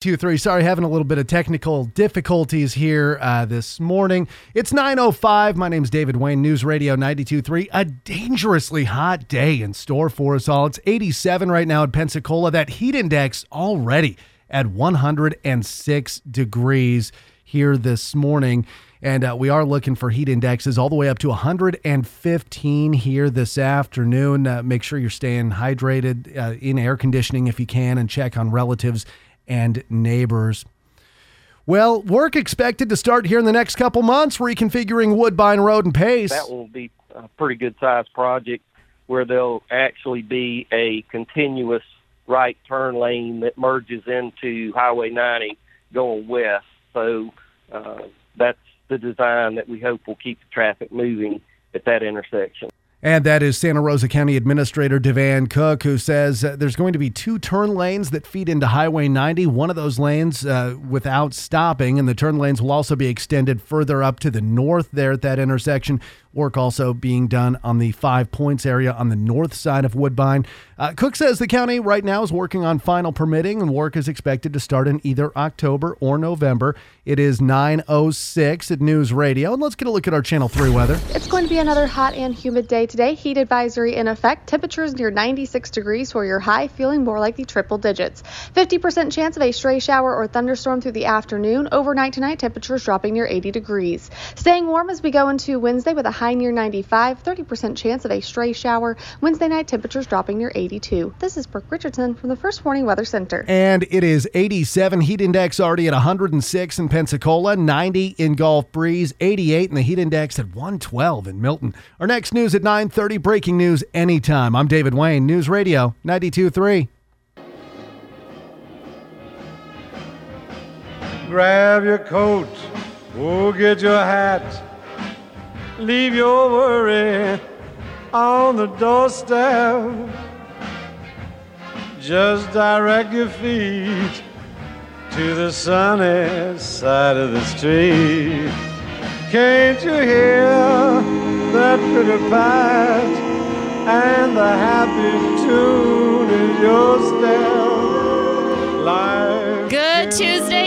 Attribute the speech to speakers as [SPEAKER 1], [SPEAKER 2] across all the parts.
[SPEAKER 1] Two three. Sorry, having a little bit of technical difficulties here uh, this morning. It's nine oh five. My name's David Wayne. News Radio 92.3. A dangerously hot day in store for us all. It's eighty seven right now at Pensacola. That heat index already at one hundred and six degrees here this morning. And uh, we are looking for heat indexes all the way up to 115 here this afternoon. Uh, make sure you're staying hydrated uh, in air conditioning if you can and check on relatives and neighbors. Well, work expected to start here in the next couple months, reconfiguring Woodbine Road and Pace.
[SPEAKER 2] That will be a pretty good sized project where there'll actually be a continuous right turn lane that merges into Highway 90 going west. So uh, that's the design that we hope will keep the traffic moving at that intersection.
[SPEAKER 1] And that is Santa Rosa County Administrator DeVann Cook, who says uh, there's going to be two turn lanes that feed into Highway 90, one of those lanes uh, without stopping, and the turn lanes will also be extended further up to the north there at that intersection. Work also being done on the Five Points area on the north side of Woodbine. Uh, Cook says the county right now is working on final permitting, and work is expected to start in either October or November. It is 9:06 at News Radio, and let's get a look at our Channel 3 weather.
[SPEAKER 3] It's going to be another hot and humid day today. Heat advisory in effect. Temperatures near 96 degrees for your high, feeling more like the triple digits. 50% chance of a stray shower or thunderstorm through the afternoon. Overnight tonight, temperatures dropping near 80 degrees. Staying warm as we go into Wednesday with a high near 95, 30% chance of a stray shower. Wednesday night, temperatures dropping near 82. This is Brooke Richardson from the First Warning Weather Center.
[SPEAKER 1] And it is 87. Heat index already at 106 in Pensacola, 90 in Gulf Breeze, 88 in the heat index at 112 in Milton. Our next news at 9:30. Breaking news anytime. I'm David Wayne, News Radio 92.3.
[SPEAKER 4] Grab your coat, go get your hat, leave your worry on the doorstep. Just direct your feet to the sunny side of the street. Can't you hear that pretty pat and the happy tune is your step? Life
[SPEAKER 5] Good Tuesday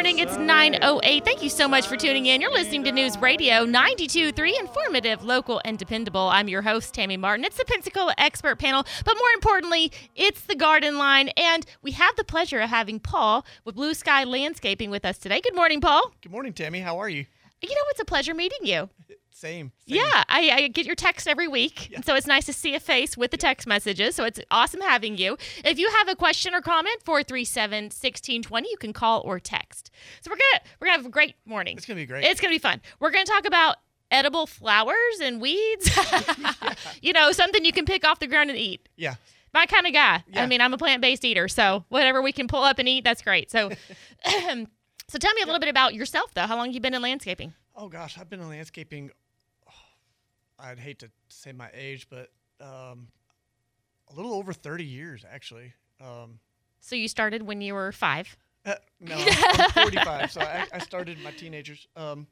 [SPEAKER 5] morning. It's 9:08. Thank you so much for tuning in. You're listening to News Radio 92.3, informative, local, and dependable. I'm your host Tammy Martin. It's the Pensacola Expert Panel, but more importantly, it's the Garden Line, and we have the pleasure of having Paul with Blue Sky Landscaping with us today. Good morning, Paul.
[SPEAKER 6] Good morning, Tammy. How are you?
[SPEAKER 5] You know, it's a pleasure meeting you.
[SPEAKER 6] Same. same.
[SPEAKER 5] Yeah, I, I get your text every week, and so it's nice to see a face with the text messages. So it's awesome having you. If you have a question or comment, 437-1620, you can call or text. So we're gonna we're gonna have a great morning.
[SPEAKER 6] It's gonna be great.
[SPEAKER 5] It's gonna be fun. We're gonna talk about edible flowers and weeds. you know, something you can pick off the ground and eat.
[SPEAKER 6] yeah.
[SPEAKER 5] My kind of guy. I mean, I'm a plant-based eater, so whatever we can pull up and eat, that's great. So, so tell me a little bit about yourself, though. How long you been in landscaping?
[SPEAKER 6] Oh gosh, I've been in landscaping. I'd hate to say my age, but um, a little over 30 years actually. Um,
[SPEAKER 5] So you started when you were five.
[SPEAKER 6] uh, no, I'm 45, so I, I started my teenagers. Um,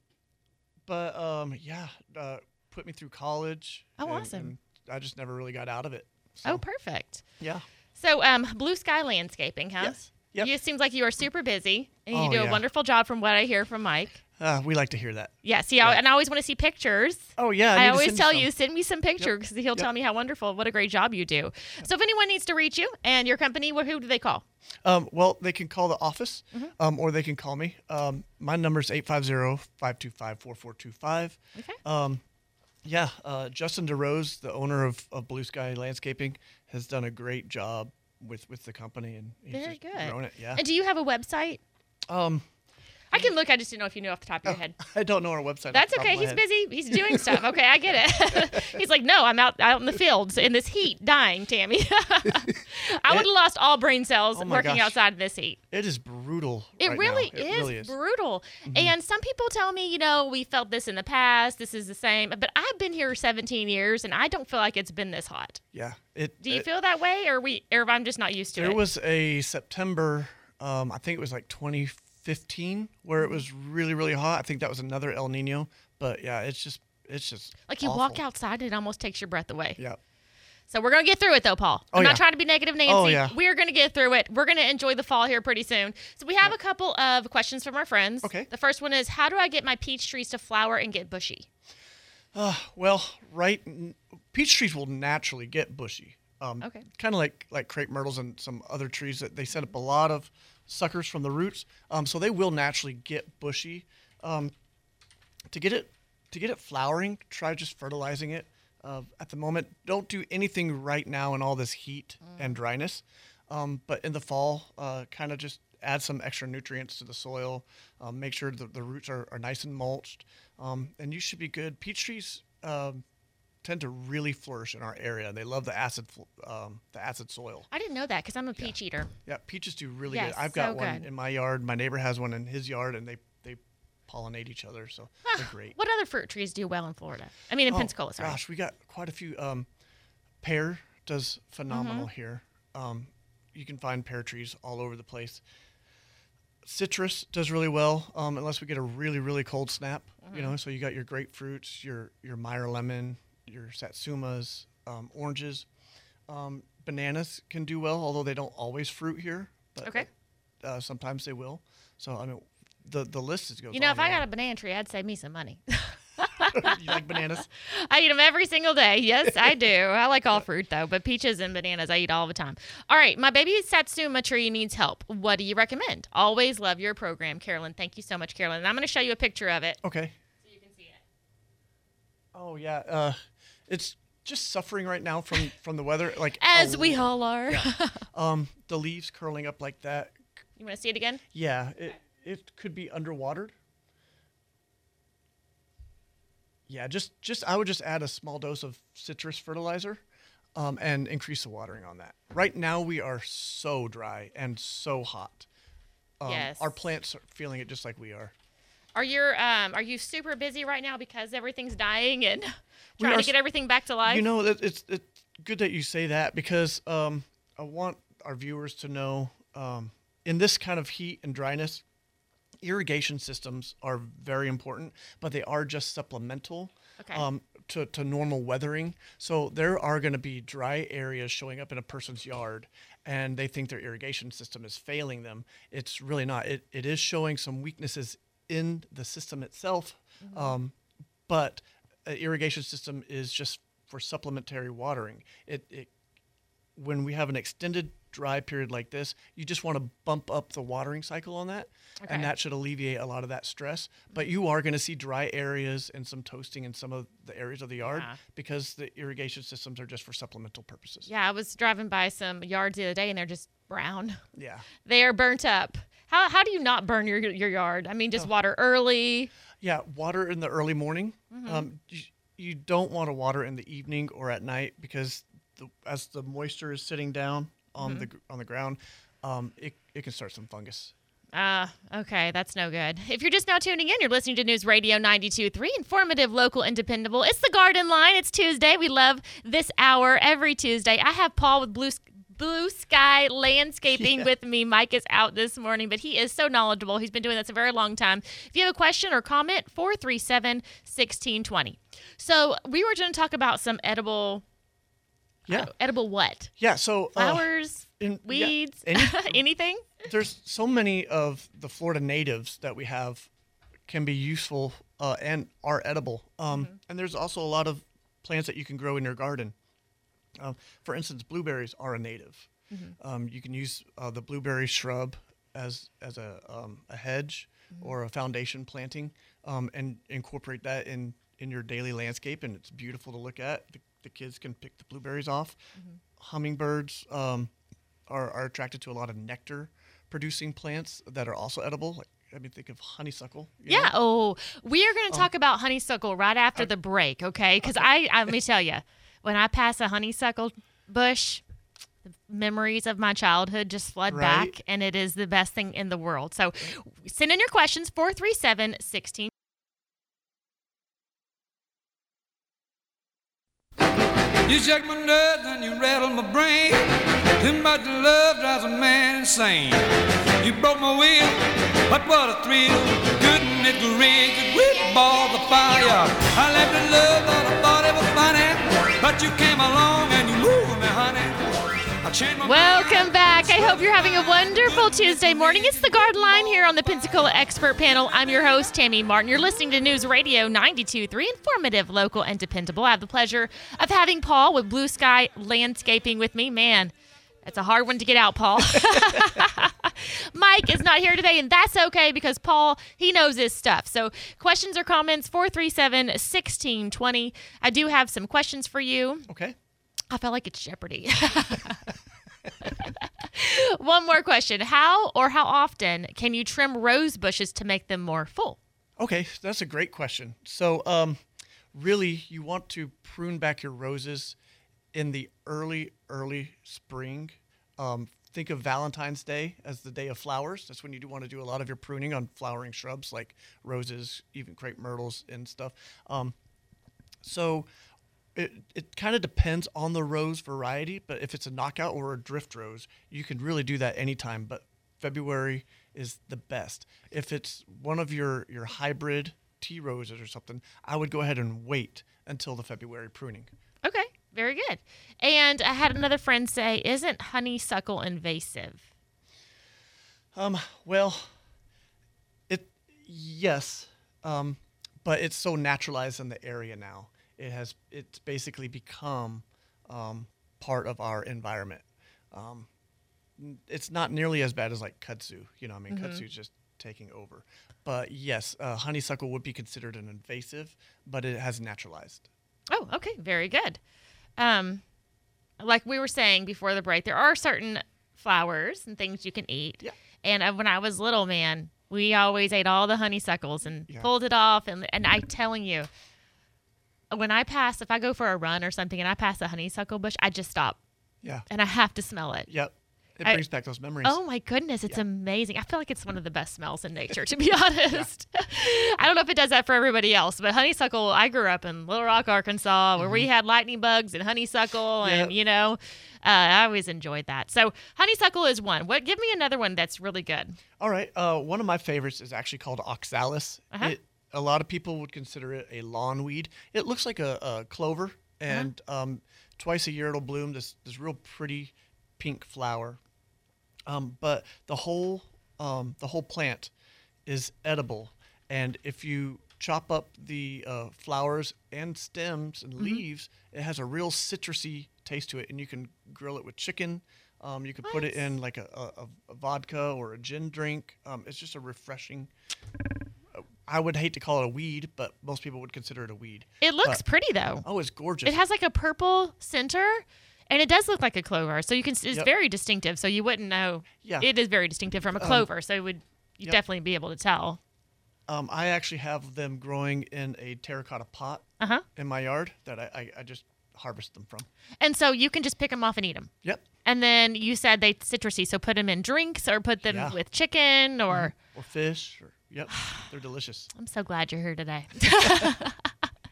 [SPEAKER 6] but um, yeah, uh, put me through college.
[SPEAKER 5] Oh,
[SPEAKER 6] and-
[SPEAKER 5] awesome.
[SPEAKER 6] and I just never really got out of it. So,
[SPEAKER 5] Oh, perfect.
[SPEAKER 6] yeah.
[SPEAKER 5] So, um, Blue Sky Landscaping, huh?
[SPEAKER 6] Yes. Yep.
[SPEAKER 5] You, it seems like you are super busy, and you
[SPEAKER 6] Oh,
[SPEAKER 5] do a
[SPEAKER 6] yeah.
[SPEAKER 5] wonderful job from what I hear from Mike.
[SPEAKER 6] Uh, we like to hear that.
[SPEAKER 5] Yeah, see, I,
[SPEAKER 6] Yeah.
[SPEAKER 5] and I always want to see pictures.
[SPEAKER 6] Oh yeah.
[SPEAKER 5] I,
[SPEAKER 6] to
[SPEAKER 5] always tell you, send me some pictures because he'll tell me how wonderful, what a great job you do. So, if anyone needs to reach you and your company, who do they call?
[SPEAKER 6] Um, well, they can call the office,
[SPEAKER 5] Mm-hmm.
[SPEAKER 6] um, or they can call me. Um, my number is 850-525-4425.
[SPEAKER 5] Okay.
[SPEAKER 6] Um, yeah, uh, Justin DeRose, the owner of, of Blue Sky Landscaping, has done a great job with, with the company, and he's
[SPEAKER 5] Very good.
[SPEAKER 6] growing it. Yeah.
[SPEAKER 5] And do you have a website?
[SPEAKER 6] Um,
[SPEAKER 5] I can look. I just didn't know if you knew off the top of your head.
[SPEAKER 6] I don't know our website.
[SPEAKER 5] That's
[SPEAKER 6] the top of
[SPEAKER 5] okay. He's
[SPEAKER 6] head.
[SPEAKER 5] busy. He's doing stuff. Okay, I get it. He's like, no, I'm out out in the fields in this heat, dying, Tammy. I would have lost all brain cells
[SPEAKER 6] Oh
[SPEAKER 5] working
[SPEAKER 6] gosh.
[SPEAKER 5] outside in this heat.
[SPEAKER 6] It is brutal.
[SPEAKER 5] It
[SPEAKER 6] right
[SPEAKER 5] really,
[SPEAKER 6] now. It
[SPEAKER 5] is
[SPEAKER 6] really is. Mm-hmm.
[SPEAKER 5] brutal. And some people tell me, you know, we felt this in the past. This is the same. But I've been here 17 years, and I don't feel like it's been this hot.
[SPEAKER 6] yeah. It.
[SPEAKER 5] Do you
[SPEAKER 6] it-
[SPEAKER 5] feel that way, or we, or if I'm just not used to it?
[SPEAKER 6] There
[SPEAKER 5] it?
[SPEAKER 6] was a September, um, I think it was like 2015, where it was really, really hot. I think that was another El Nino. But yeah, it's just, it's just
[SPEAKER 5] like you
[SPEAKER 6] awful.
[SPEAKER 5] walk outside, and it almost takes your breath away.
[SPEAKER 6] Yeah.
[SPEAKER 5] So we're gonna get through it though, Paul. I'm
[SPEAKER 6] Oh,
[SPEAKER 5] not
[SPEAKER 6] yeah.
[SPEAKER 5] trying to be negative, Nancy.
[SPEAKER 6] Oh, yeah.
[SPEAKER 5] We're gonna get through it. We're gonna enjoy the fall here pretty soon. So we have a couple of questions from our friends.
[SPEAKER 6] Okay.
[SPEAKER 5] The first one is, how do I get my peach trees to flower and get bushy?
[SPEAKER 6] Well, right, peach trees will naturally get bushy. Um,
[SPEAKER 5] Okay.
[SPEAKER 6] Kind of like like crepe myrtles and some other trees that they set up a lot of suckers from the roots, um, so they will naturally get bushy. Um, to get it to get it flowering, try just fertilizing it. Uh, at the moment, don't do anything right now in all this heat and dryness. Um, but in the fall, uh, kind of just add some extra nutrients to the soil. Um, make sure that the roots are, are nice and mulched, um, and you should be good. Peach trees um, tend to really flourish in our area. They love the acid um, the acid soil.
[SPEAKER 5] I didn't know that because I'm a peach eater.
[SPEAKER 6] Yeah, peaches do really
[SPEAKER 5] Yes,
[SPEAKER 6] good. I've got
[SPEAKER 5] so
[SPEAKER 6] one
[SPEAKER 5] good.
[SPEAKER 6] in my yard. My neighbor has one in his yard, and they they pollinate each other, so they're great.
[SPEAKER 5] What other fruit trees do well in Florida? I mean, in
[SPEAKER 6] Oh,
[SPEAKER 5] Pensacola. Sorry.
[SPEAKER 6] Gosh, we got quite a few. Um, pear does phenomenal
[SPEAKER 5] Mm-hmm.
[SPEAKER 6] here. Um, you can find pear trees all over the place. Citrus does really well, um, unless we get a really really cold snap.
[SPEAKER 5] Mm-hmm.
[SPEAKER 6] You know, so you got your grapefruits, your your Meyer lemon, your satsumas, um, oranges, um, bananas can do well, although they don't always fruit here. But,
[SPEAKER 5] Okay.
[SPEAKER 6] Uh, sometimes they will. So I mean, the the list is goes.
[SPEAKER 5] You know, if I got a banana tree, I'd save me some money.
[SPEAKER 6] you like bananas?
[SPEAKER 5] I eat them every single day. Yes, I do. I like all fruit though, but peaches and bananas I eat all the time. All right, my baby Satsuma tree needs help. What do you recommend? Always love your program, Carolyn. Thank you so much, Carolyn. And I'm going to show you a picture of it
[SPEAKER 6] Okay.
[SPEAKER 5] so you can see it.
[SPEAKER 6] Oh yeah, uh, it's just suffering right now from from the weather. Like
[SPEAKER 5] As we all are.
[SPEAKER 6] um, the leaves curling up like that.
[SPEAKER 5] you want to see it again?
[SPEAKER 6] Yeah, it it could be underwatered. Yeah, just just I would just add a small dose of citrus fertilizer, um, and increase the watering on that. Right now we are so dry and so hot. Um,
[SPEAKER 5] Yes.
[SPEAKER 6] Our plants are feeling it just like we are.
[SPEAKER 5] Are you um are you super busy right now because everything's dying and trying
[SPEAKER 6] are
[SPEAKER 5] to get everything back to life?
[SPEAKER 6] You know, it's it's good that you say that because um, I want our viewers to know um, in this kind of heat and dryness, irrigation systems are very important, but they are just supplemental
[SPEAKER 5] Okay.
[SPEAKER 6] um, to, to normal weathering. So there are going to be dry areas showing up in a person's yard and they think their irrigation system is failing them. It's really not. It, it is showing some weaknesses in the system itself, um, but an irrigation system is just for supplementary watering. It, it when we have an extended dry period like this, you just want to bump up the watering cycle on that,
[SPEAKER 5] Okay.
[SPEAKER 6] and that should alleviate a lot of that stress. But you are going to see dry areas and some toasting in some of the areas of the yard
[SPEAKER 5] Yeah.
[SPEAKER 6] because the irrigation systems are just for supplemental purposes.
[SPEAKER 5] yeah, I was driving by some yards the other day and they're just brown.
[SPEAKER 6] Yeah.
[SPEAKER 5] They are burnt up. How, how do you not burn your your yard? I mean,
[SPEAKER 6] Oh.
[SPEAKER 5] just water early.
[SPEAKER 6] Yeah, water in the early morning.
[SPEAKER 5] Mm-hmm.
[SPEAKER 6] Um, you, you don't want to water in the evening or at night because the, as the moisture is sitting down on
[SPEAKER 5] Mm-hmm.
[SPEAKER 6] the on the ground, um, it, it can start some fungus.
[SPEAKER 5] Ah, okay, that's no good. If you're just now tuning in, you're listening to News Radio 92.3, informative, local, and dependable. It's the Garden Line. It's Tuesday. We love this hour every Tuesday. I have Paul with Blue, Blue Sky Landscaping
[SPEAKER 6] Yeah.
[SPEAKER 5] with me. Mike is out this morning, but he is so knowledgeable. He's been doing this a very long time. If you have a question or comment, 437 1620. So, we were going to talk about some edible,
[SPEAKER 6] Yeah.
[SPEAKER 5] uh, edible what?
[SPEAKER 6] Yeah. So uh,
[SPEAKER 5] Flowers,
[SPEAKER 6] in- yeah,
[SPEAKER 5] weeds,
[SPEAKER 6] any-
[SPEAKER 5] anything?
[SPEAKER 6] there's so many of the Florida natives that we have can be useful uh, and are edible. Um, And there's also a lot of plants that you can grow in your garden. Um, for instance, blueberries are a native. Um, you can use uh, the blueberry shrub as as a um, a hedge or a foundation planting, um, and incorporate that in in your daily landscape, and it's beautiful to look at. The, the kids can pick the blueberries off. Hummingbirds um, are, are attracted to a lot of nectar producing plants that are also edible. Like I mean, think of honeysuckle. you know?
[SPEAKER 5] Yeah. Oh, we are going to talk about honeysuckle right after the break, okay? Because I, I, let me tell you, when I pass a honeysuckle bush, the memories of my childhood just flood
[SPEAKER 6] Right.
[SPEAKER 5] back, and it is the best thing in the world. So send in your questions, 437 16.
[SPEAKER 7] You shake my nerves and you rattle my brain. Too much love drives a man insane. You broke my will, but what a thrill. Couldn't it ring a great ball of fire? I left in love, you came along and you moved changed my
[SPEAKER 5] Welcome back. I hope you're having a wonderful Tuesday morning. It's the Garden Line here on the Pensacola Expert Panel. I'm your host, Tammy Martin. You're listening to News Radio 92.3, informative, local, and dependable. I have the pleasure of having Paul with Blue Sky Landscaping with me. Man, that's a hard one to get out, Paul. Mike is not here today, and that's okay because Paul, he knows his stuff. So, questions or comments, 437 1620. I do have some questions for you.
[SPEAKER 6] Okay.
[SPEAKER 5] I felt like it's Jeopardy. One more question. How or how often can you trim rose bushes to make them more full?
[SPEAKER 6] Okay, that's a great question. So, um, really, you want to prune back your roses in the early, early spring. Um, think of Valentine's Day as the day of flowers. That's when you do want to do a lot of your pruning on flowering shrubs like roses, even crepe myrtles and stuff. Um, so, it, it kind of depends on the rose variety, but if it's a knockout or a drift rose, you can really do that anytime. But February is the best. If it's one of your, your hybrid tea roses or something, I would go ahead and wait until the February pruning.
[SPEAKER 5] Very good. And I had another friend say, Isn't honeysuckle invasive?
[SPEAKER 6] Um, well, it yes, um, but it's so naturalized in the area now. It has it's basically become um, part of our environment. Um, it's not nearly as bad as like kudzu. You know, I mean, kudzu's just taking over. But yes, uh, honeysuckle would be considered an invasive, but it has naturalized.
[SPEAKER 5] Oh, okay, very good. Um, like we were saying before the break, there are certain flowers and things you can eat.
[SPEAKER 6] Yeah.
[SPEAKER 5] And uh, when I was little, man, we always ate all the honeysuckles and
[SPEAKER 6] Yeah.
[SPEAKER 5] pulled it off. And and I telling you, when I pass, if I go for a run or something and I pass a honeysuckle bush, I just stop
[SPEAKER 6] Yeah.
[SPEAKER 5] and I have to smell it.
[SPEAKER 6] Yep. It
[SPEAKER 5] I-
[SPEAKER 6] brings back those memories.
[SPEAKER 5] Oh my goodness, it's amazing. I feel like it's one of the best smells in nature, to be honest. I don't know if it does that for everybody else, but honeysuckle, I grew up in Little Rock, Arkansas, where we had lightning bugs and honeysuckle, and you know, uh, I always enjoyed that. So honeysuckle is one. What? Give me another one that's really good.
[SPEAKER 6] All right. Uh, one of my favorites is actually called oxalis.
[SPEAKER 5] Uh-huh.
[SPEAKER 6] It, a lot of people would consider it a lawn weed. It looks like a, a clover,
[SPEAKER 5] Uh-huh.
[SPEAKER 6] and um, twice a year it'll bloom this this real pretty pink flower. Um, but the whole um, the whole plant is edible, and if you chop up the uh, flowers and stems
[SPEAKER 5] Mm-hmm.
[SPEAKER 6] and leaves, it has a real citrusy taste to it, and you can grill it with chicken. Um, you could put it in like a, a, a vodka or a gin drink. Um, it's just a refreshing. I would hate to call it a weed, but most people would consider it a weed.
[SPEAKER 5] It looks
[SPEAKER 6] But-
[SPEAKER 5] pretty though.
[SPEAKER 6] Oh, it's gorgeous.
[SPEAKER 5] It has like a purple center. And it does look like a clover, so you can. It's
[SPEAKER 6] Yep.
[SPEAKER 5] very distinctive, so you wouldn't know.
[SPEAKER 6] Yeah.
[SPEAKER 5] it is very distinctive from a clover, so it would you
[SPEAKER 6] yep.
[SPEAKER 5] definitely be able to tell.
[SPEAKER 6] um, I actually have them growing in a terracotta pot
[SPEAKER 5] Uh huh.
[SPEAKER 6] in my yard that I, I, I just harvest them from.
[SPEAKER 5] And so you can just pick them off and eat them.
[SPEAKER 6] Yep.
[SPEAKER 5] And then you said they citrusy, so put them in drinks or put them
[SPEAKER 6] Yeah.
[SPEAKER 5] with chicken or.
[SPEAKER 6] Or fish. Or, yep. They're delicious.
[SPEAKER 5] I'm so glad you're here today.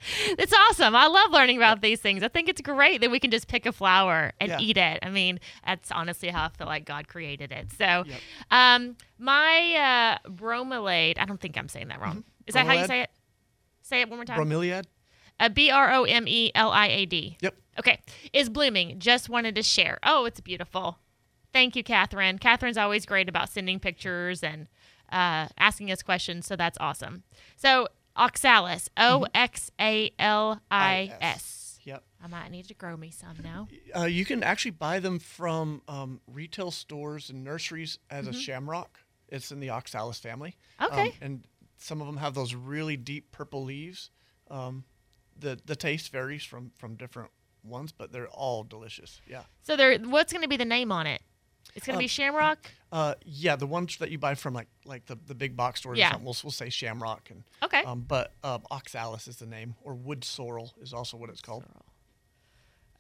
[SPEAKER 5] it's awesome. I love learning about these things. I think it's great that we can just pick a flower and
[SPEAKER 6] Yeah.
[SPEAKER 5] eat it. I mean, that's honestly how I feel like God created it. So,
[SPEAKER 6] Yep.
[SPEAKER 5] um, my uh, bromelade, I don't think I'm saying that wrong. Is that how you say it? Say it one more time.
[SPEAKER 6] Bromeliad?
[SPEAKER 5] Uh, B R O M E L I A D.
[SPEAKER 6] Yep.
[SPEAKER 5] Okay. Is blooming. Just wanted to share. Oh, it's beautiful. Thank you, Catherine. Catherine's always great about sending pictures and uh, asking us questions, so that's awesome. So, oxalis, O X A L I S.
[SPEAKER 6] Yep.
[SPEAKER 5] I might need to grow me some now.
[SPEAKER 6] Uh, you can actually buy them from um, retail stores and nurseries as a shamrock. It's in the oxalis family. Um,
[SPEAKER 5] Okay.
[SPEAKER 6] and some of them have those really deep purple leaves. Um, the the taste varies from from different ones, but they're all delicious. Yeah.
[SPEAKER 5] So, there. what's going to be the name on it? It's going to
[SPEAKER 6] Um,
[SPEAKER 5] be Shamrock.
[SPEAKER 6] Uh, yeah, the ones that you buy from like like the, the big box stores
[SPEAKER 5] Yeah.
[SPEAKER 6] we'll, we'll say shamrock and
[SPEAKER 5] Okay.
[SPEAKER 6] um, but um, oxalis is the name or wood sorrel is also what it's called.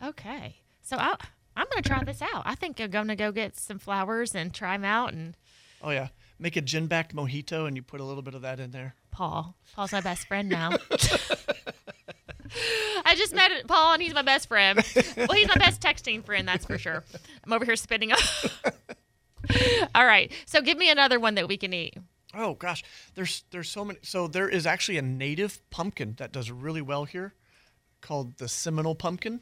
[SPEAKER 5] Okay. So, I, I'm going to try this out. I think I'm going to go get some flowers and try them out and.
[SPEAKER 6] Oh yeah, make a gin backed mojito and you put a little bit of that in there.
[SPEAKER 5] Paul. Paul's my best friend now. I just met Paul, and he's my best friend. Well, he's my best texting friend, that's for sure. I'm over here spitting up. All right, so give me another one that we can eat.
[SPEAKER 6] Oh gosh, there's there's so many. So there is actually a native pumpkin that does really well here, called the Seminole pumpkin.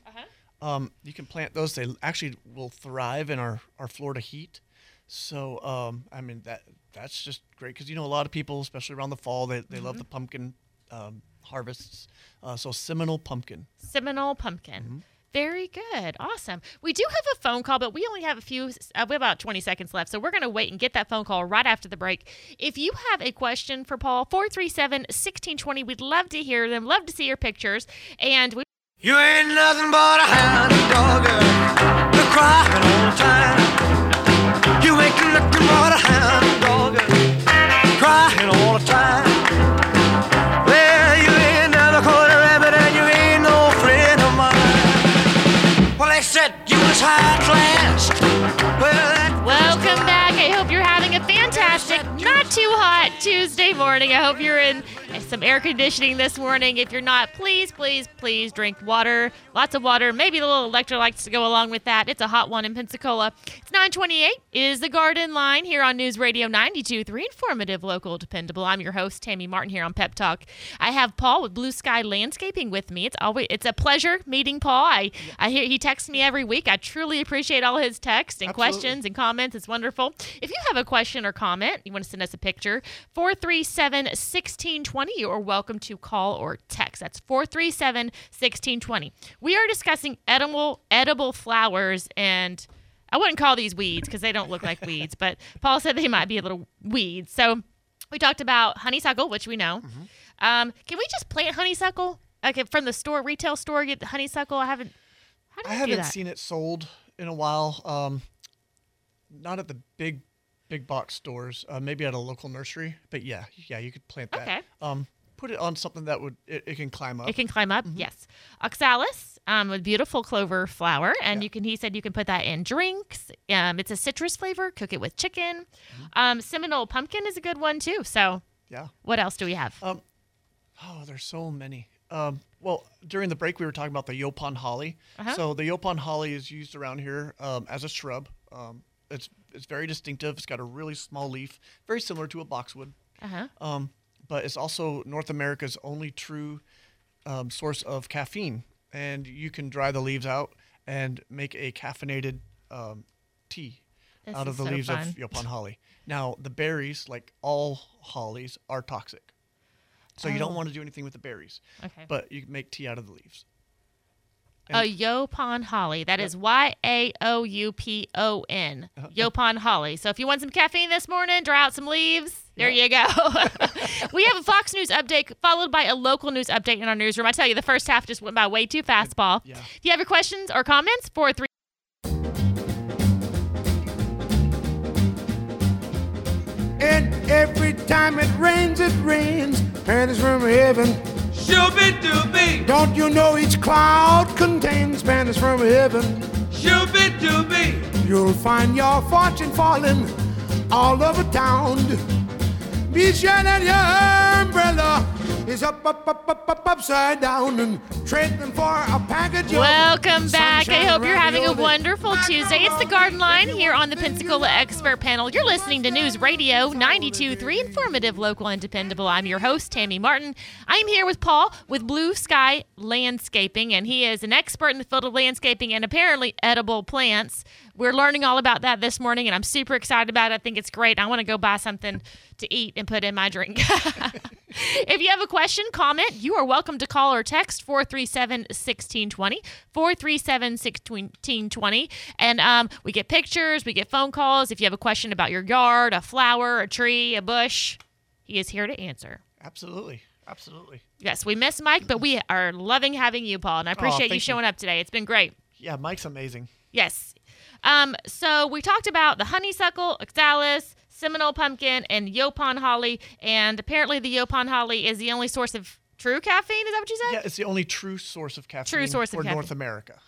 [SPEAKER 6] Um, you can plant those. They actually will thrive in our, our Florida heat. So um, I mean that that's just great because you know a lot of people, especially around the fall, they, they love the pumpkin um, harvests. Uh, so Seminole pumpkin.
[SPEAKER 5] Seminole pumpkin.
[SPEAKER 6] Mm-hmm.
[SPEAKER 5] Very good. Awesome. We do have a phone call, but we only have a few, uh, we have about 20 seconds left. So we're going to wait and get that phone call right after the break. If you have a question for Paul, 437 1620, we'd love to hear them, love to see your pictures. And we
[SPEAKER 7] You ain't nothing but a hound dog. You're crying all the time. You ain't nothing but a hound
[SPEAKER 5] Tuesday morning. I hope you're in some air conditioning this morning. If you're not, please, please, please drink water. Lots of water. Maybe a little electrolytes to go along with that. It's a hot one in Pensacola. It's 928. It is the Garden Line here on News Radio 92.3. Informative, local, dependable. I'm your host, Tammy Martin, here on Pep Talk. I have Paul with Blue Sky Landscaping with me. It's always it's a pleasure meeting Paul. I, I hear he texts me every week. I truly appreciate all his texts and
[SPEAKER 6] Absolutely.
[SPEAKER 5] questions and comments. It's wonderful. If you have a question or comment, you want to send us a picture, 437 1620. You're welcome to call or text. That's 437 1620. We are discussing edible edible flowers and I wouldn't call these weeds because they don't look like weeds, but Paul said they might be a little weeds. So we talked about honeysuckle, which we know. Um, can we just plant honeysuckle? Okay, from the store, retail store, get the honeysuckle. I haven't.
[SPEAKER 6] I haven't seen it sold in a while. Um, not at the big, big box stores. Uh, maybe at a local nursery. But yeah, yeah, you could plant that.
[SPEAKER 5] Okay.
[SPEAKER 6] Um, put it on something that would it, it can climb up.
[SPEAKER 5] It can climb up. Yes. Oxalis, um, a beautiful clover flower, and you can. He said you can put that in drinks. Um, it's a citrus flavor. Cook it with chicken. Um, Seminole pumpkin is a good one too. So,
[SPEAKER 6] yeah.
[SPEAKER 5] what else do we have?
[SPEAKER 6] Um, oh, there's so many. Um, well, during the break, we were talking about the Yaupon holly.
[SPEAKER 5] Uh-huh.
[SPEAKER 6] So the Yaupon holly is used around here um, as a shrub. Um, it's it's very distinctive. It's got a really small leaf, very similar to a boxwood.
[SPEAKER 5] Uh huh.
[SPEAKER 6] Um, but it's also North America's only true um, source of caffeine, and you can dry the leaves out and make a caffeinated um, tea
[SPEAKER 5] This
[SPEAKER 6] out of the
[SPEAKER 5] so
[SPEAKER 6] leaves
[SPEAKER 5] fun.
[SPEAKER 6] of Yaupon holly. Now, the berries, like all hollies, are toxic. So you don't
[SPEAKER 5] Oh.
[SPEAKER 6] want to do anything with the berries.
[SPEAKER 5] Okay.
[SPEAKER 6] But you can make tea out of the leaves.
[SPEAKER 5] A Yaupon holly. That is Y A O U P O N. Uh-huh. Yaupon holly. So if you want some caffeine this morning, draw out some leaves. There you go. we have a Fox News update followed by a local news update in our newsroom. I tell you, the first half just went by way too fast, Paul.
[SPEAKER 6] Yeah.
[SPEAKER 5] If you have your questions or comments, 43.
[SPEAKER 8] And every time it rains, it rains. Panties from heaven.
[SPEAKER 7] Shooby dooby,
[SPEAKER 8] Don't you know each cloud contains panties from heaven?
[SPEAKER 7] shooby dooby.
[SPEAKER 8] You'll find your fortune falling all over town. Be sure that your umbrella is up, up, up, up, up, upside down and trading for a package
[SPEAKER 5] Welcome back. I hope you're having a wonderful Tuesday. It's the Garden Line here on the Pensacola Expert Panel. You're listening to News Radio 92.3, informative, local, and dependable. I'm your host, Tammy Martin. I'm here with Paul with Blue Sky Landscaping, and he is an expert in the field of landscaping and apparently edible plants. We're learning all about that this morning, and I'm super excited about it. I think it's great. I want to go buy something to eat and put in my drink. if you have a question, comment, you are welcome to call or text 437 1620. 437 1620. And um, we get pictures, we get phone calls. If you have a question about your yard, a flower, a tree, a bush, he is here to answer.
[SPEAKER 6] Absolutely. Absolutely.
[SPEAKER 5] Yes, we miss Mike, but we are loving having you, Paul, and I appreciate you
[SPEAKER 6] thank you.
[SPEAKER 5] showing up today. It's been great.
[SPEAKER 6] Yeah, Mike's amazing.
[SPEAKER 5] Yes. Um, so we talked about the honeysuckle, oxalis, Seminole pumpkin, and Yaupon holly, and apparently the Yaupon holly is the only source of true caffeine. Is that what you said?
[SPEAKER 6] Yeah, it's the only true source of caffeine
[SPEAKER 5] source of
[SPEAKER 6] for North. America.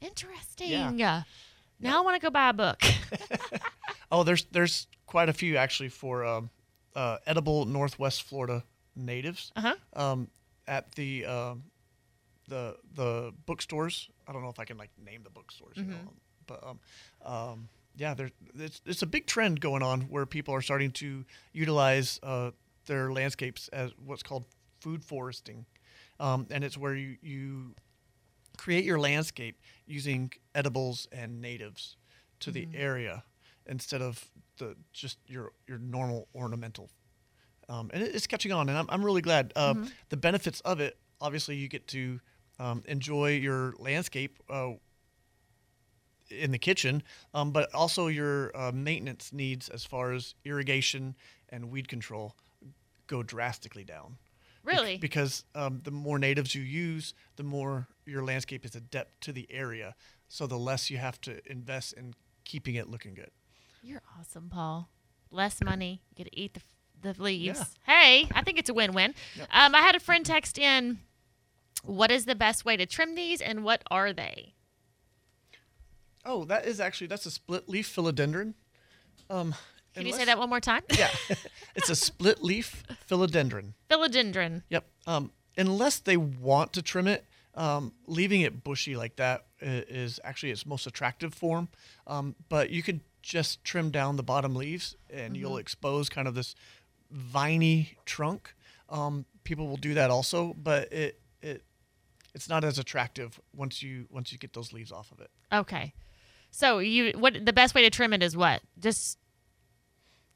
[SPEAKER 5] Interesting.
[SPEAKER 6] Yeah.
[SPEAKER 5] Now I want to go buy a book.
[SPEAKER 6] Oh, there's there's quite a few actually for um, uh, edible Northwest Florida natives.
[SPEAKER 5] Uh-huh.
[SPEAKER 6] Um, at the um, the the bookstores. I don't know if I can like name the bookstores, you know, but um, um, yeah, there's it's it's a big trend going on where people are starting to utilize uh, their landscapes as what's called food foresting, um, and it's where you you create your landscape using edibles and natives to the area instead of the just your your normal ornamental. Um, and it's catching on, and I'm, I'm really glad. Uh, The benefits of it, obviously, you get to um, enjoy your landscape uh, in the kitchen, um, but also your uh, maintenance needs as far as irrigation and weed control go drastically down.
[SPEAKER 5] Really?
[SPEAKER 6] because um, the more natives you use, the more your landscape is adept to the area. So the less you have to invest in keeping it looking good.
[SPEAKER 5] You're awesome, Paul. Less money, you get to eat the, the leaves.
[SPEAKER 6] Yeah.
[SPEAKER 5] Hey, I think it's a win-win. Um, I had a friend text in. What is the best way to trim these, and what are they?
[SPEAKER 6] Oh, that is actually that's a split leaf philodendron. Um,
[SPEAKER 5] Can you say that one more time?
[SPEAKER 6] Yeah, it's a split leaf philodendron.
[SPEAKER 5] Philodendron.
[SPEAKER 6] Yep. Um, unless they want to trim it, um, leaving it bushy like that is actually its most attractive form. Um, but you could just trim down the bottom leaves, and you'll expose kind of this viney trunk. Um, people will do that also, but it it it's not as attractive once you once you get those leaves off of it.
[SPEAKER 5] Okay. So you what the best way to trim it is what? Just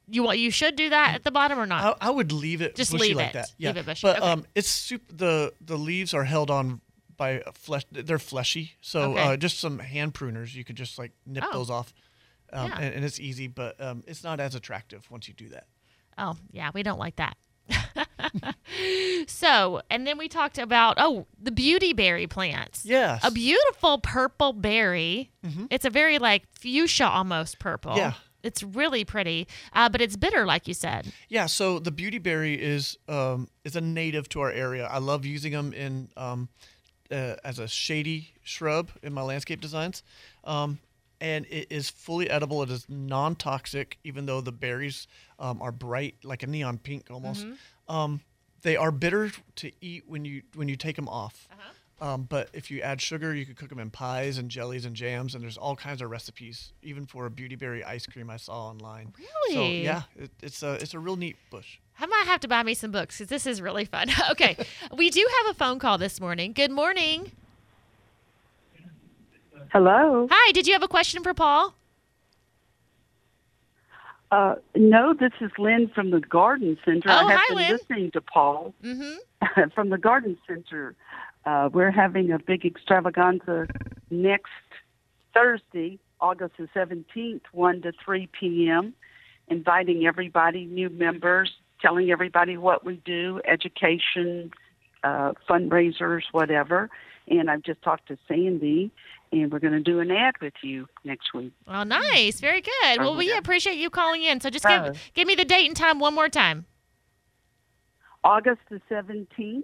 [SPEAKER 5] you want you should do that at the bottom or not?
[SPEAKER 6] I, I would leave it
[SPEAKER 5] Just leave
[SPEAKER 6] like
[SPEAKER 5] it.
[SPEAKER 6] that. Yeah,
[SPEAKER 5] Leave it bushy.
[SPEAKER 6] but
[SPEAKER 5] Okay.
[SPEAKER 6] um, it's super. The the leaves are held on by flesh. They're fleshy, so
[SPEAKER 5] Okay.
[SPEAKER 6] uh, just some hand pruners. You could just like nip
[SPEAKER 5] Oh.
[SPEAKER 6] those off, um,
[SPEAKER 5] Yeah.
[SPEAKER 6] and, and it's easy. But um, it's not as attractive once you do that.
[SPEAKER 5] Oh, yeah, we don't like that. so, and then we talked about oh, the beauty berry plants.
[SPEAKER 6] Yes.
[SPEAKER 5] A beautiful purple berry. It's a very like fuchsia almost purple.
[SPEAKER 6] Mm-hmm. Yeah.
[SPEAKER 5] It's really pretty, uh, but it's bitter, like you said.
[SPEAKER 6] Yeah, so the beautyberry is um, is a native to our area. I love using them in um, uh, as a shady shrub in my landscape designs, um, and it is fully edible. It is non toxic, even though the berries um, are bright, like a neon pink almost. Um, they are bitter to eat when you when you take them off. Um, but if you add sugar, you could cook them in pies and jellies and jams, and there's all kinds of recipes, even for a beautyberry ice cream I saw online.
[SPEAKER 5] Really?
[SPEAKER 6] So yeah, it, it's a it's a real neat bush.
[SPEAKER 5] I might have to buy me some books because this is really fun. okay, we do have a phone call this morning. Good morning.
[SPEAKER 9] Hello.
[SPEAKER 5] Hi, did you have a question for Paul?
[SPEAKER 9] Uh, no, this is Lynn from the Garden Center.
[SPEAKER 5] Oh,
[SPEAKER 9] I have
[SPEAKER 5] hi,
[SPEAKER 9] been
[SPEAKER 5] Lynn.
[SPEAKER 9] listening to Paul
[SPEAKER 5] Mm-hmm.
[SPEAKER 9] from the Garden Center. Uh, we're having a big extravaganza next Thursday, August the 17th, 1 to 3 p.m., inviting everybody, new members, telling everybody what we do, education, uh, fundraisers, whatever. And I've just talked to Sandy, and we're going to do an ad with you next week.
[SPEAKER 5] Well, nice, very good. Well, we appreciate you calling in. So just
[SPEAKER 9] Oh.
[SPEAKER 5] give give me the date and time one more time.
[SPEAKER 9] August the 17th,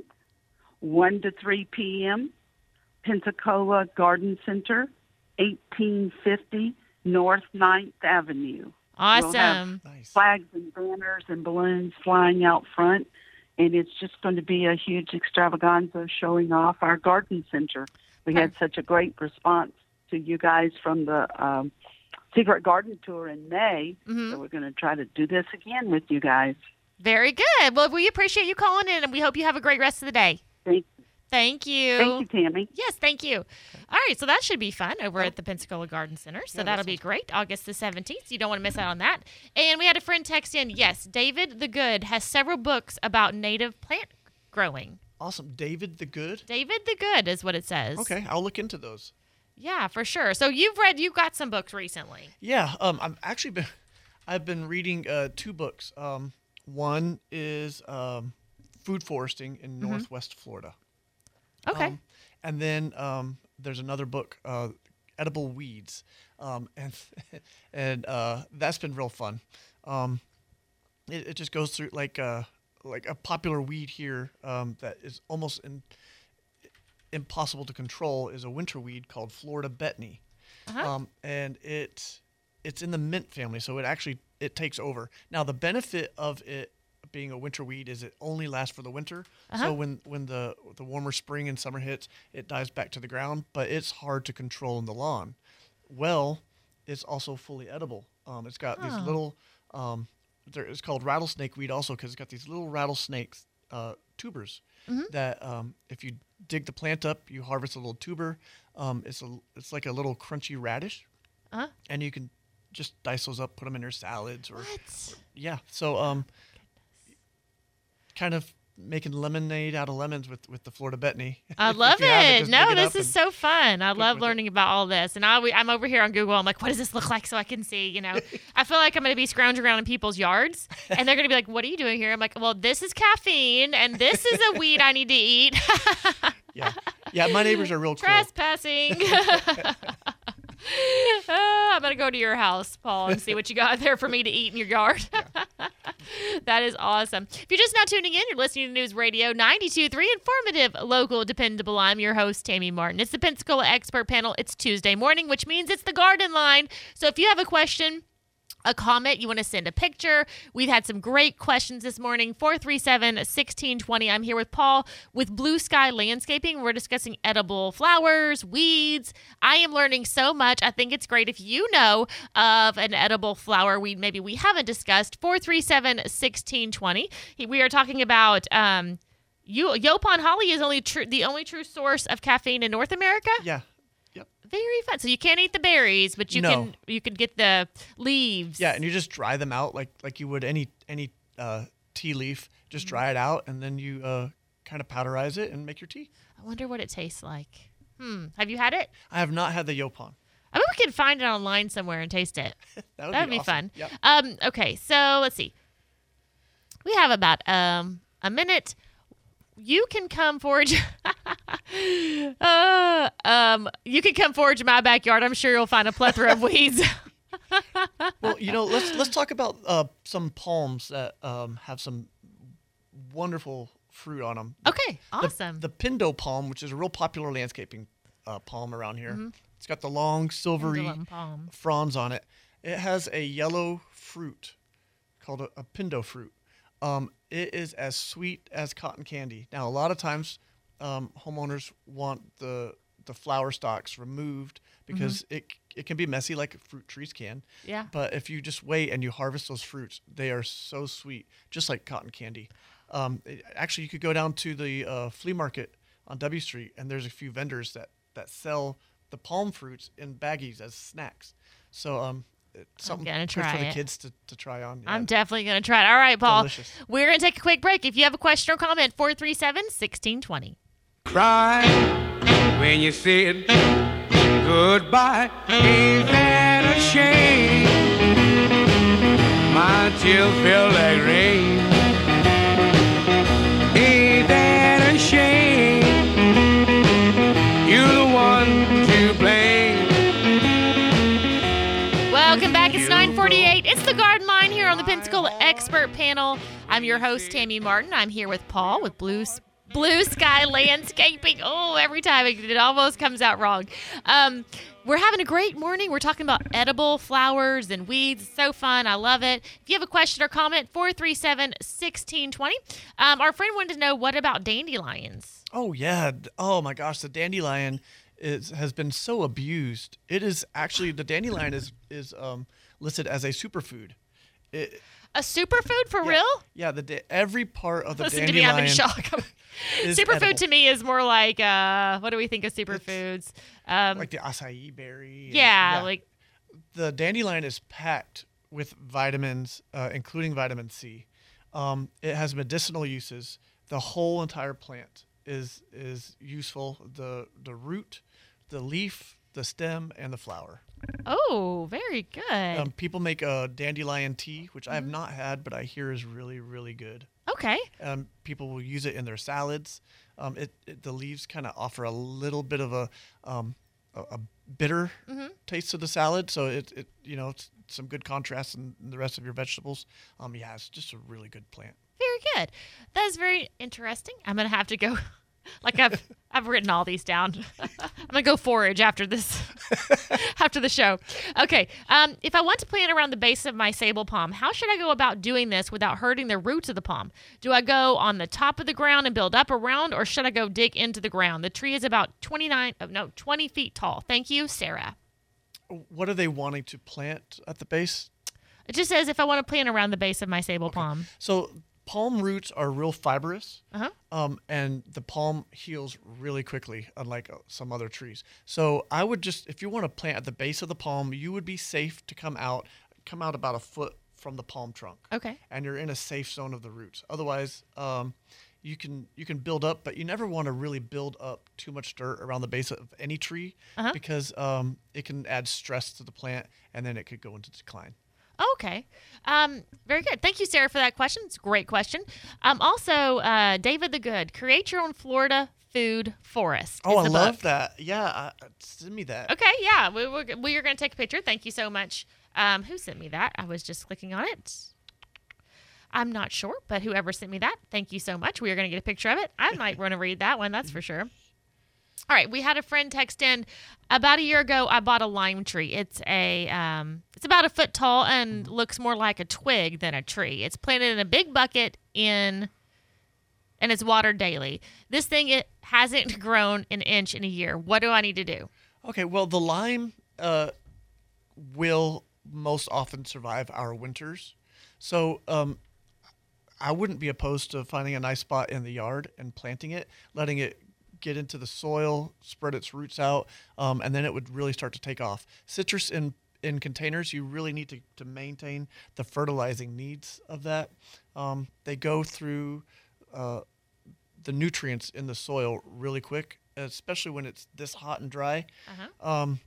[SPEAKER 9] 1 to 3 p.m., Pensacola Garden Center, 1850 North 9th Avenue. We'll have
[SPEAKER 5] Awesome.
[SPEAKER 6] Nice.
[SPEAKER 9] flags and banners and balloons flying out front, and it's just going to be a huge extravaganza showing off our garden center. We had such a great response to you guys from the um, Secret Garden Tour in May,
[SPEAKER 5] Mhm.
[SPEAKER 9] so we're going to try to do this again with you guys.
[SPEAKER 5] Very good. Well, we appreciate you calling in, and we hope you have a great rest of the day.
[SPEAKER 9] Thank, you.
[SPEAKER 5] Thank you.
[SPEAKER 9] thank you, Tammy.
[SPEAKER 5] Yes, thank you. All right, so that should be fun over at the Pensacola Garden Center. So
[SPEAKER 6] Yeah, that
[SPEAKER 5] that'll be great. August the 17th. You don't want to miss out on that. And we had a friend text in. Yes, David the Good has several books about native plant growing.
[SPEAKER 6] Awesome, David the Good.
[SPEAKER 5] David the Good is what it says.
[SPEAKER 6] Okay, I'll look into those.
[SPEAKER 5] Yeah, for sure. So you've read, you've got some books recently.
[SPEAKER 6] Yeah, um, I've actually been, I've been reading uh, two books. Um, one is um, Food Foresting in Northwest Florida.
[SPEAKER 5] Okay.
[SPEAKER 6] Um, and then um, there's another book, uh, Edible Weeds, um, and and uh, that's been real fun. Um, it, it just goes through like uh, like a popular weed here um, that is almost in, impossible to control is a winter weed called Florida Betony,
[SPEAKER 5] Uh-huh.
[SPEAKER 6] um, and it it's in the mint family, so it actually it takes over. Now the benefit of it being a winter weed is it only lasts for the winter.
[SPEAKER 5] Uh-huh.
[SPEAKER 6] So when when the the warmer spring and summer hits, it dies back to the ground, but it's hard to control in the lawn. Well, it's also fully edible. Um, it's got
[SPEAKER 5] Oh.
[SPEAKER 6] these little um, it's called rattlesnake weed also because it's got these little rattlesnakes uh, tubers
[SPEAKER 5] Mm-hmm.
[SPEAKER 6] that um, if you dig the plant up, you harvest a little tuber. Um, it's a it's like a little crunchy radish,
[SPEAKER 5] Uh-huh.
[SPEAKER 6] and you can just dice those up, put them in your salads, or
[SPEAKER 5] What?
[SPEAKER 6] yeah. So um, kind of making lemonade out of lemons with with the Florida Betony.
[SPEAKER 5] I love it. no, this
[SPEAKER 6] up
[SPEAKER 5] is so fun. I love
[SPEAKER 6] with it.
[SPEAKER 5] learning about all this. And I, I'm over here on Google. I'm like, what does this look like so I can see? You know, I feel like I'm going to be scrounging around in people's yards and they're going to be like, what are you doing here? I'm like, well, this is caffeine and this is a weed I need to eat.
[SPEAKER 6] Yeah, yeah. My neighbors are real cool.
[SPEAKER 5] Trespassing. Oh, I'm going to go to your house, Paul, and see what you got there for me to eat in your yard. that is awesome. If you're just now tuning in, you're listening to News Radio 92.3, informative, local, dependable. I'm your host, Tammy Martin. It's the Pensacola Expert Panel. It's Tuesday morning, which means it's the garden line. So if you have a question, a comment, you want to send a picture. We've had some great questions this morning. 437 1620. I'm here with Paul with Blue Sky Landscaping. We're discussing edible flowers, weeds. I am learning so much. I think it's great if you know of an edible flower weed maybe we haven't discussed. 437 1620. We are talking about. Um, you, Yaupon holly is only true, the only true source of caffeine in North America.
[SPEAKER 6] Yeah,
[SPEAKER 5] Very fun. So you can't eat the berries, but you
[SPEAKER 6] No.
[SPEAKER 5] can you can get the leaves.
[SPEAKER 6] yeah, and you just dry them out like like you would any any uh, tea leaf. Just
[SPEAKER 5] Mm-hmm.
[SPEAKER 6] dry it out, and then you uh, kind of powderize it and make your tea.
[SPEAKER 5] I wonder what it tastes like. Hmm. Have you had it?
[SPEAKER 6] I have not had the Yaupon.
[SPEAKER 5] I mean, we could find it online somewhere and taste it.
[SPEAKER 6] That would
[SPEAKER 5] That'd
[SPEAKER 6] be,
[SPEAKER 5] be,
[SPEAKER 6] awesome.
[SPEAKER 5] fun.
[SPEAKER 6] Yep.
[SPEAKER 5] Um. Okay. So let's see. We have about um a minute. You can come forage. uh, um. You can come forage my backyard. I'm sure you'll find a plethora of weeds.
[SPEAKER 6] well, you know, let's let's talk about uh, some palms that um, have some wonderful fruit on them.
[SPEAKER 5] Okay. Awesome.
[SPEAKER 6] The Pindo palm, which is a real popular landscaping uh, palm around here. It's got the long silvery
[SPEAKER 5] palm.
[SPEAKER 6] fronds on it. It has a yellow fruit called a, a Pindo fruit. Um, it is as sweet as cotton candy. Now, a lot of times, um, homeowners want the the flower stalks removed because it it can be messy like fruit trees can.
[SPEAKER 5] Yeah.
[SPEAKER 6] But if you just wait and you harvest those fruits, they are so sweet, just like cotton candy. Um, it- actually, you could go down to the uh, flea market on W Street, and there's a few vendors that that sell the palm fruits in baggies as snacks. So um, something
[SPEAKER 5] gonna
[SPEAKER 6] good
[SPEAKER 5] try
[SPEAKER 6] for the
[SPEAKER 5] it.
[SPEAKER 6] kids to, to try on.
[SPEAKER 5] I'm definitely going to try it. All right, Paul.
[SPEAKER 6] Delicious.
[SPEAKER 5] We're going to take a quick break. If you have a question or comment, 437 1620.
[SPEAKER 7] Cry when you said goodbye. Ain't that a shame? My tears feel like rain.
[SPEAKER 5] Expert Panel. I'm your host, Tammy Martin. I'm here with Paul with Blue, Blue Sky Landscaping. Oh, every time it, almost comes out wrong. Um, we're having a great morning. We're talking about edible flowers and weeds. So fun. I love it. If you have a question or comment, 437 1620. Um, our friend wanted to know what about dandelions?
[SPEAKER 6] Oh yeah. Oh my gosh, the dandelion is has been so abused. It is actually the dandelion is is um, listed as a superfood. It,
[SPEAKER 5] A superfood for
[SPEAKER 6] yeah,
[SPEAKER 5] real?
[SPEAKER 6] Yeah, the da- every part of the
[SPEAKER 5] Listen to me, I'm in shock. Superfood to me is more like uh, what do we think of superfoods? Um,
[SPEAKER 6] like the acai berry. and-
[SPEAKER 5] yeah, like
[SPEAKER 6] the dandelion is packed with vitamins, uh, including vitamin C. Um, it has medicinal uses. The whole entire plant is is useful. The the root, the leaf, the stem, and the flower.
[SPEAKER 5] Oh, very good.
[SPEAKER 6] Um, people make a dandelion tea, which I
[SPEAKER 5] Mm-hmm.
[SPEAKER 6] have not had, but I hear is really really good.
[SPEAKER 5] okay,
[SPEAKER 6] Um, people will use it in their salads. Um, it, it the leaves kind of offer a little bit of a um, a, a bitter
[SPEAKER 5] Mm-hmm.
[SPEAKER 6] taste to the salad, so it, it you know it's some good contrast in, in the rest of your vegetables. Um, yeah, it's just a really good plant.
[SPEAKER 5] very good. That is very interesting. I'm gonna have to go. Like I've I've written all these down. I'm gonna go forage after this after the show. Okay. Um, if I want to plant around the base of my sable palm, how should I go about doing this without hurting the roots of the palm? Do I go on the top of the ground and build up around, or should I go dig into the ground? The tree is about 29, oh, no, 20 feet tall. Thank you, Sarah.
[SPEAKER 6] What are they wanting to plant at the base?
[SPEAKER 5] It just says if I want to plant around the base of my sable palm.
[SPEAKER 6] So palm roots are real fibrous,
[SPEAKER 5] Uh-huh.
[SPEAKER 6] um, and the palm heals really quickly, unlike uh, some other trees. So I would just, if you want to plant at the base of the palm, you would be safe to come out, come out about a foot from the palm trunk.
[SPEAKER 5] Okay.
[SPEAKER 6] And you're in a safe zone of the roots. Otherwise, um, you can you can build up, but you never want to really build up too much dirt around the base of any tree
[SPEAKER 5] Uh-huh.
[SPEAKER 6] because um, it can add stress to the plant, and then it could go into decline.
[SPEAKER 5] Okay. Um, very good. Thank you, Sarah, for that question. It's a great question. Um, also, uh, David the Good, create your own Florida food forest.
[SPEAKER 6] Oh, I
[SPEAKER 5] the
[SPEAKER 6] love that. Yeah, uh, send me that.
[SPEAKER 5] Okay, yeah, we, we're, we are going to take a picture. Thank you so much. Um, who sent me that? I was just clicking on it. I'm not sure, but whoever sent me that, thank you so much. We are going to get a picture of it. I might want to read that one, that's for sure. All right, we had a friend text in about a year ago. I bought a lime tree. It's a um, it's about a foot tall and looks more like a twig than a tree. It's planted in a big bucket in, and it's watered daily. This thing it hasn't grown an inch in a year. What do I need to do?
[SPEAKER 6] Okay, well, the lime uh, will most often survive our winters. So um, I wouldn't be opposed to finding a nice spot in the yard and planting it, letting it get into the soil, spread its roots out, um, and then it would really start to take off. Citrus in in containers, you really need to, to maintain the fertilizing needs of that. Um, they go through uh, the nutrients in the soil really quick, especially when it's this hot and dry. Um,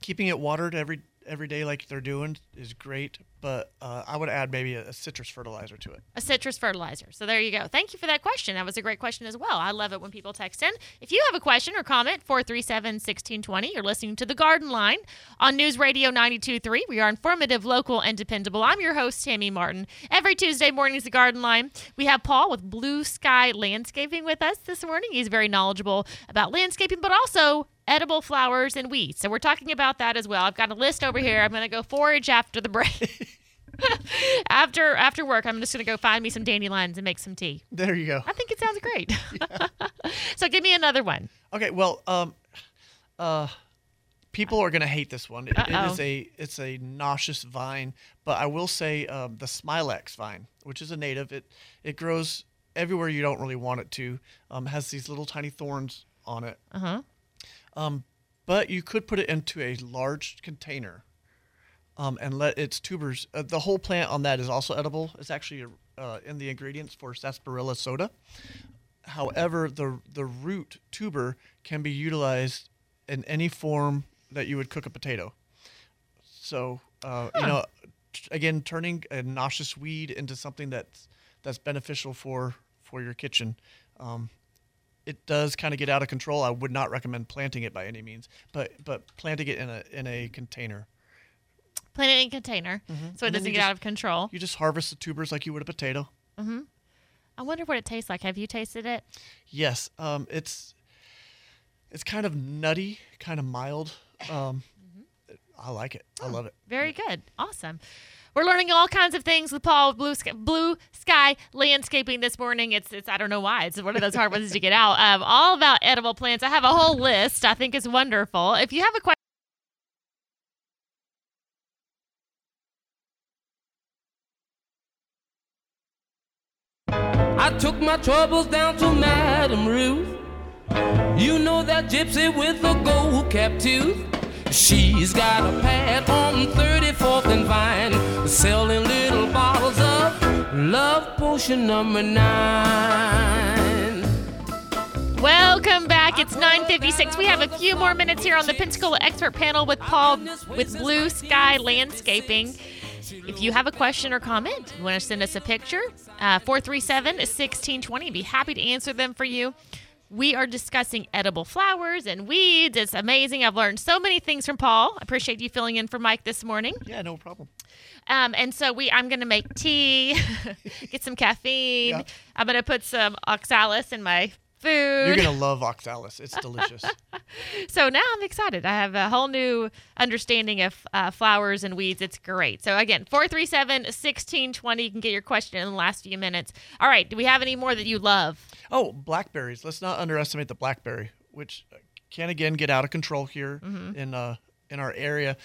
[SPEAKER 6] keeping it watered every every day like they're doing is great, but uh, I would add maybe a, a citrus fertilizer to it.
[SPEAKER 5] a citrus fertilizer. So there you go. Thank you for that question. That was a great question as well. I love it when people text in. If you have a question or comment, 437 1620, you're listening to The Garden Line on News Radio 923. We are informative, local, and dependable. I'm your host, Tammy Martin. Every Tuesday morning is The Garden Line. We have Paul with Blue Sky Landscaping with us this morning. He's very knowledgeable about landscaping, but also edible flowers and weeds. So we're talking about that as well. I've got a list over here. I'm going to go forage after the break. after after work, I'm just going to go find me some dandelions and make some tea.
[SPEAKER 6] There you go.
[SPEAKER 5] I think it sounds great. so give me another one.
[SPEAKER 6] Okay, well, um, uh, people are gonna hate this one. It, it a it's a nauseous vine, but I will say um, the Smilax vine, which is a native. It it grows everywhere you don't really want it to. Um, has these little tiny thorns on it.
[SPEAKER 5] Uh huh.
[SPEAKER 6] Um, but you could put it into a large container um, and let its tubers. Uh, the whole plant on that is also edible. It's actually uh, in the ingredients for sarsaparilla soda. However, the the root tuber can be utilized in any form that you would cook a potato. So uh, you know, t- again, turning a nauseous weed into something that's that's beneficial for for your kitchen. Um, it does kind of get out of control. I would not recommend planting it by any means, but but planting it in a in a container.
[SPEAKER 5] Plant it in a container so it doesn't get
[SPEAKER 6] just-
[SPEAKER 5] out of control.
[SPEAKER 6] You just harvest the tubers like you would a potato.
[SPEAKER 5] I wonder what it tastes like. Have you tasted it?
[SPEAKER 6] Yes, um, it's it's kind of nutty, kind of mild. Um, I like it. I love it.
[SPEAKER 5] Very good. Awesome. We're learning all kinds of things with Paul Blue Sky, Blue Sky Landscaping this morning. It's it's I don't know why. It's one of those hard ones to get out. Um, all about edible plants. I have a whole list. I think is wonderful. If you have a question.
[SPEAKER 10] Took my troubles down to Madame Ruth. You know that gypsy with the gold cap tooth. She's got a pad on 34th and Vine, selling little bottles of love potion number nine.
[SPEAKER 5] Welcome back. It's 9:56. We have a few more minutes here on the Pensacola Expert Panel with Paul with Blue Sky Landscaping. If you have a question or comment, you want to send us a picture, uh, 437-1620. Be happy to answer them for you. We are discussing edible flowers and weeds. It's amazing. I've learned so many things from Paul. I appreciate you filling in for Mike this morning.
[SPEAKER 6] Yeah, no problem.
[SPEAKER 5] Um, and so we, I'm going to make tea, get some caffeine.
[SPEAKER 6] Yeah.
[SPEAKER 5] I'm going to put some oxalis in my food.
[SPEAKER 6] You're gonna love oxalis. It's delicious.
[SPEAKER 5] So now I'm excited. I have a whole new understanding of uh, flowers and weeds. It's great. So again, 437 1620. You can get your question in the last few minutes. All right. Do we have any more that you love?
[SPEAKER 6] oh, blackberries. Let's not underestimate the blackberry, which can again get out of control here in uh in our area.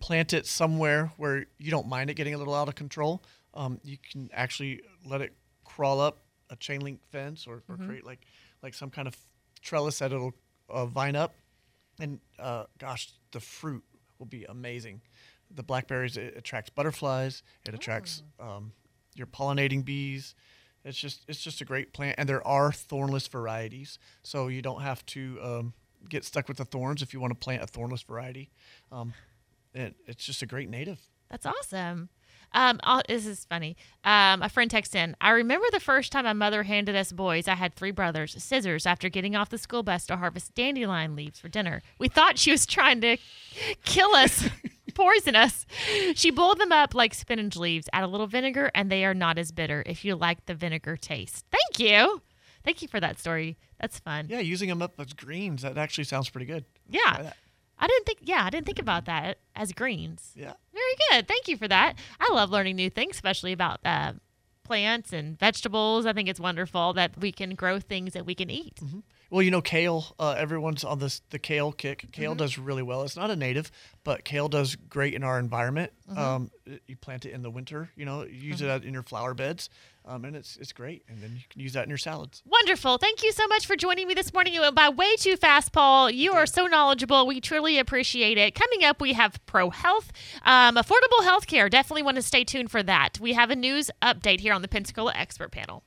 [SPEAKER 6] Plant it somewhere where you don't mind it getting a little out of control. Um, you can actually let it crawl up a chain link fence or, or
[SPEAKER 5] Mhm.
[SPEAKER 6] create like like some kind of trellis that it'll uh, vine up, and uh, gosh, the fruit will be amazing. The blackberries it attracts butterflies. It attracts um, your pollinating bees. It's just it's just a great plant, and there are thornless varieties, so you don't have to um, get stuck with the thorns if you want to plant a thornless variety. Um, it, it's just a great native.
[SPEAKER 5] That's awesome. Um, oh, this is funny. Um, a friend texted in. I remember the first time my mother handed us boys, I had three brothers, scissors after getting off the school bus to harvest dandelion leaves for dinner. We thought she was trying to kill us, poison us. She boiled them up like spinach leaves, add a little vinegar, and they are not as bitter if you like the vinegar taste. Thank you. Thank you for that story. That's fun.
[SPEAKER 6] Yeah, using them up as greens that actually sounds pretty good.
[SPEAKER 5] Yeah. I didn't think yeah, I didn't think about that as greens.
[SPEAKER 6] Yeah.
[SPEAKER 5] Very good. Thank you for that. I love learning new things, especially about uh, plants and vegetables. I think it's wonderful that we can grow things that we can eat.
[SPEAKER 6] Well, you know, kale. Uh, everyone's on this the kale kick. Kale
[SPEAKER 5] Mm-hmm.
[SPEAKER 6] does really well. It's not a native, but kale does great in our environment.
[SPEAKER 5] Mhm.
[SPEAKER 6] Um, you plant it in the winter. You know, you use
[SPEAKER 5] Mhm.
[SPEAKER 6] it in your flower beds, um, and it's it's great. And then you can use that in your salads.
[SPEAKER 5] Wonderful. Thank you so much for joining me this morning. You went by way too fast, Paul. You are so knowledgeable. We truly appreciate it. Coming up, we have Pro Health, um, affordable health care. Definitely want to stay tuned for that. We have a news update here on the Pensacola Expert Panel.